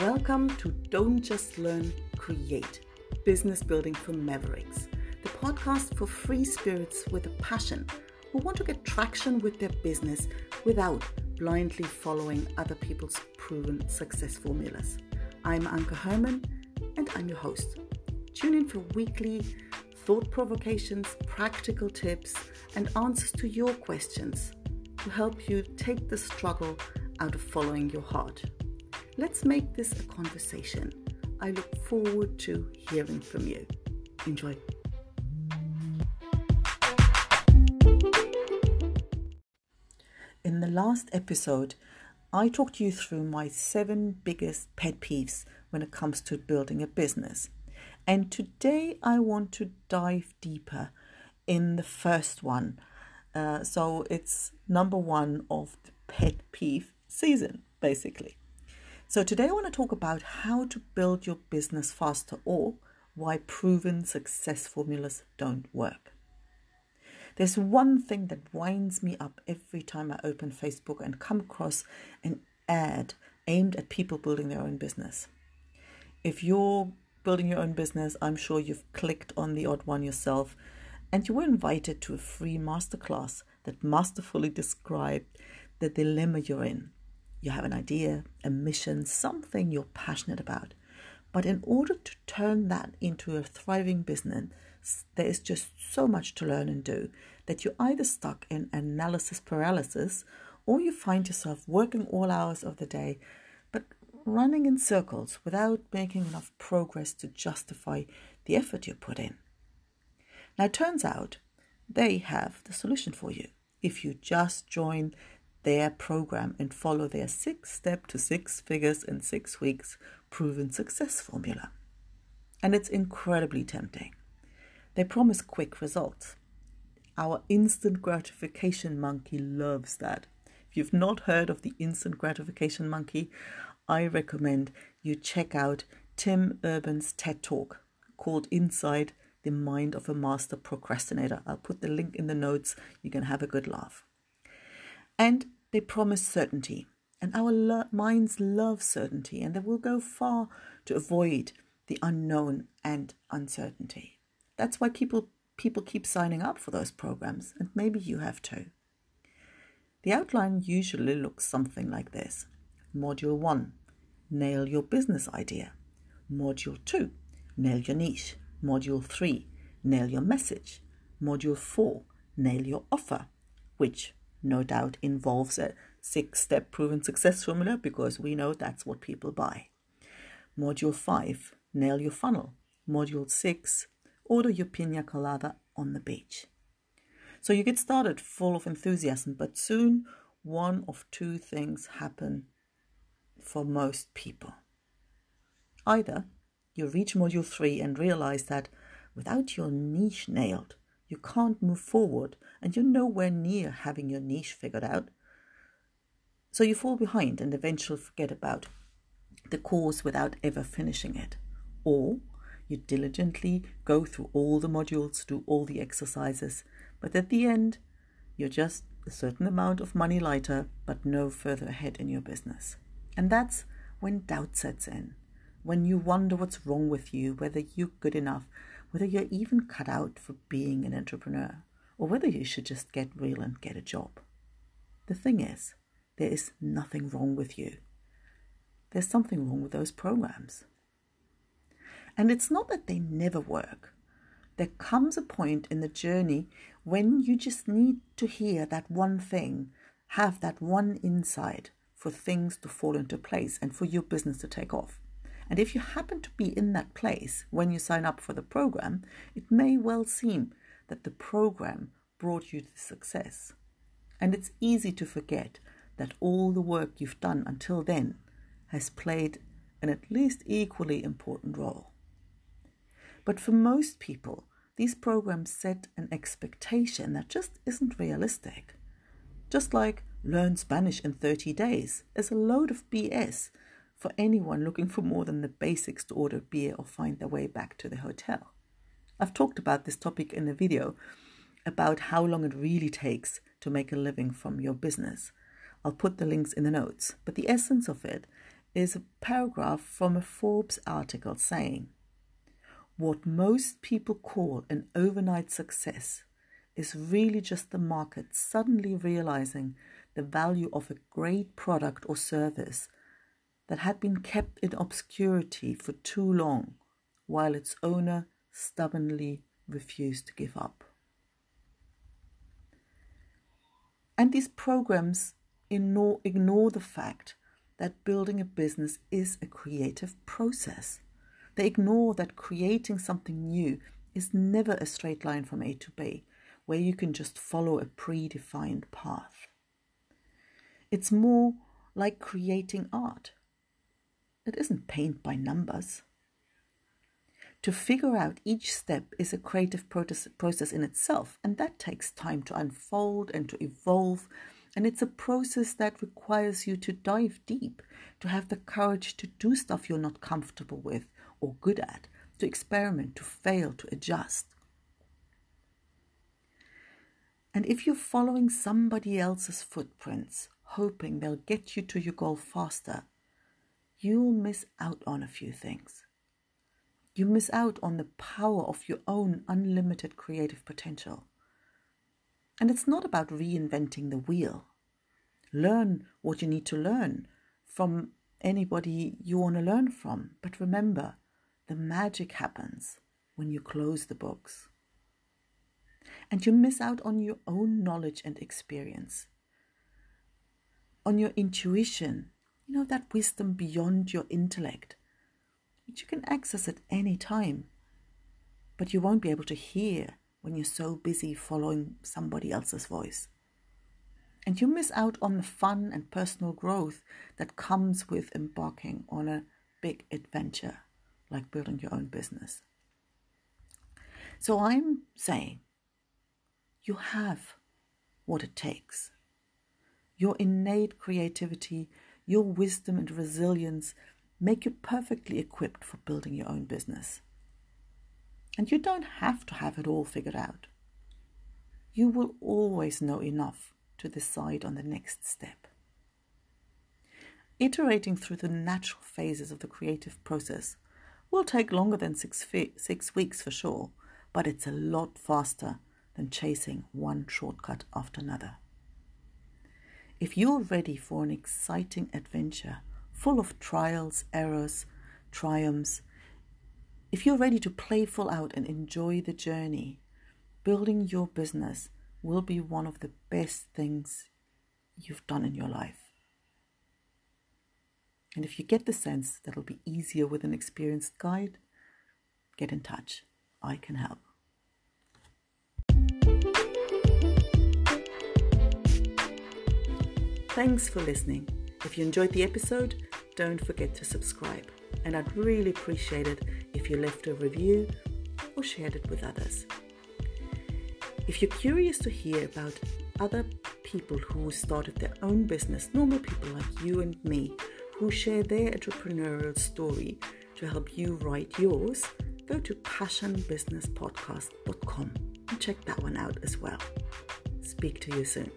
Welcome to Don't Just Learn, Create Business Building for Mavericks, the podcast for free spirits with a passion who want to get traction with their business without blindly following other people's proven success formulas. I'm Anke Herman and I'm your host. Tune in for weekly thought provocations, practical tips, and answers to your questions to help you take the struggle out of following your heart. Let's make this a conversation. I look forward to hearing from you. Enjoy. In the last episode, I talked you through my seven biggest pet peeves when it comes to building a business. And today I want to dive deeper in the first one. Uh, so it's number one of the pet peeve season, basically. So today I want to talk about how to build your business faster or why proven success formulas don't work. There's one thing that winds me up every time I open Facebook and come across an ad aimed at people building their own business. If you're building your own business, I'm sure you've clicked on the odd one yourself and you were invited to a free masterclass that masterfully described the dilemma you're in. You have an idea, a mission, something you're passionate about. But in order to turn that into a thriving business, there is just so much to learn and do that you're either stuck in analysis paralysis or you find yourself working all hours of the day but running in circles without making enough progress to justify the effort you put in. Now, it turns out they have the solution for you if you just join their program and follow their six step to six figures in six weeks proven success formula. And it's incredibly tempting. They promise quick results. Our instant gratification monkey loves that. If you've not heard of the instant gratification monkey, I recommend you check out Tim Urban's TED Talk called Inside the Mind of a Master Procrastinator. I'll put the link in the notes. You can have a good laugh. And they promise certainty. And our lo- minds love certainty, and they will go far to avoid the unknown and uncertainty. That's why people people keep signing up for those programs, and maybe you have too. The outline usually looks something like this Module 1 Nail your business idea. Module 2 Nail your niche. Module 3 Nail your message. Module 4 Nail your offer, which no doubt involves a six step proven success formula because we know that's what people buy. Module 5 Nail your funnel. Module 6 Order your pina colada on the beach. So you get started full of enthusiasm, but soon one of two things happen for most people. Either you reach module three and realize that without your niche nailed, you can't move forward and you're nowhere near having your niche figured out. So you fall behind and eventually forget about the course without ever finishing it. Or you diligently go through all the modules, do all the exercises, but at the end, you're just a certain amount of money lighter, but no further ahead in your business. And that's when doubt sets in, when you wonder what's wrong with you, whether you're good enough, whether you're even cut out for being an entrepreneur, or whether you should just get real and get a job. The thing is, there is nothing wrong with you. There's something wrong with those programs. And it's not that they never work. There comes a point in the journey when you just need to hear that one thing, have that one insight for things to fall into place and for your business to take off. And if you happen to be in that place when you sign up for the program, it may well seem that the program brought you to success. And it's easy to forget that all the work you've done until then has played an at least equally important role. But for most people, these programs set an expectation that just isn't realistic. Just like learn Spanish in 30 days is a load of BS for anyone looking for more than the basics to order beer or find their way back to the hotel. I've talked about this topic in a video about how long it really takes to make a living from your business. I'll put the links in the notes, but the essence of it is a paragraph from a Forbes article saying, What most people call an overnight success is really just the market suddenly realizing the value of a great product or service that had been kept in obscurity for too long while its owner stubbornly refused to give up. And these programs ignore, ignore the fact that building a business is a creative process. They ignore that creating something new is never a straight line from A to B, where you can just follow a predefined path. It's more like creating art. It isn't paint by numbers. To figure out each step is a creative process in itself, and that takes time to unfold and to evolve. And it's a process that requires you to dive deep, to have the courage to do stuff you're not comfortable with or good at, to experiment, to fail, to adjust. And if you're following somebody else's footprints, hoping they'll get you to your goal faster, you'll miss out on a few things. You miss out on the power of your own unlimited creative potential. And it's not about reinventing the wheel. Learn what you need to learn from anybody you want to learn from. But remember, the magic happens when you close the books. And you miss out on your own knowledge and experience, on your intuition, you know, that wisdom beyond your intellect which you can access at any time, but you won't be able to hear when you're so busy following somebody else's voice. And you miss out on the fun and personal growth that comes with embarking on a big adventure like building your own business. So I'm saying you have what it takes. Your innate creativity, your wisdom and resilience make you perfectly equipped for building your own business. And you don't have to have it all figured out. You will always know enough to decide on the next step. Iterating through the natural phases of the creative process will take longer than six, six weeks for sure, but it's a lot faster than chasing one shortcut after another. If you're ready for an exciting adventure, full of trials, errors, triumphs. If you're ready to play full out and enjoy the journey, building your business will be one of the best things you've done in your life. And if you get the sense that it'll be easier with an experienced guide, get in touch. I can help. Thanks for listening. If you enjoyed the episode, don't forget to subscribe. And I'd really appreciate it if you left a review or shared it with others. If you're curious to hear about other people who started their own business, normal people like you and me, who share their entrepreneurial story to help you write yours, go to passionbusinesspodcast.com and check that one out as well. Speak to you soon.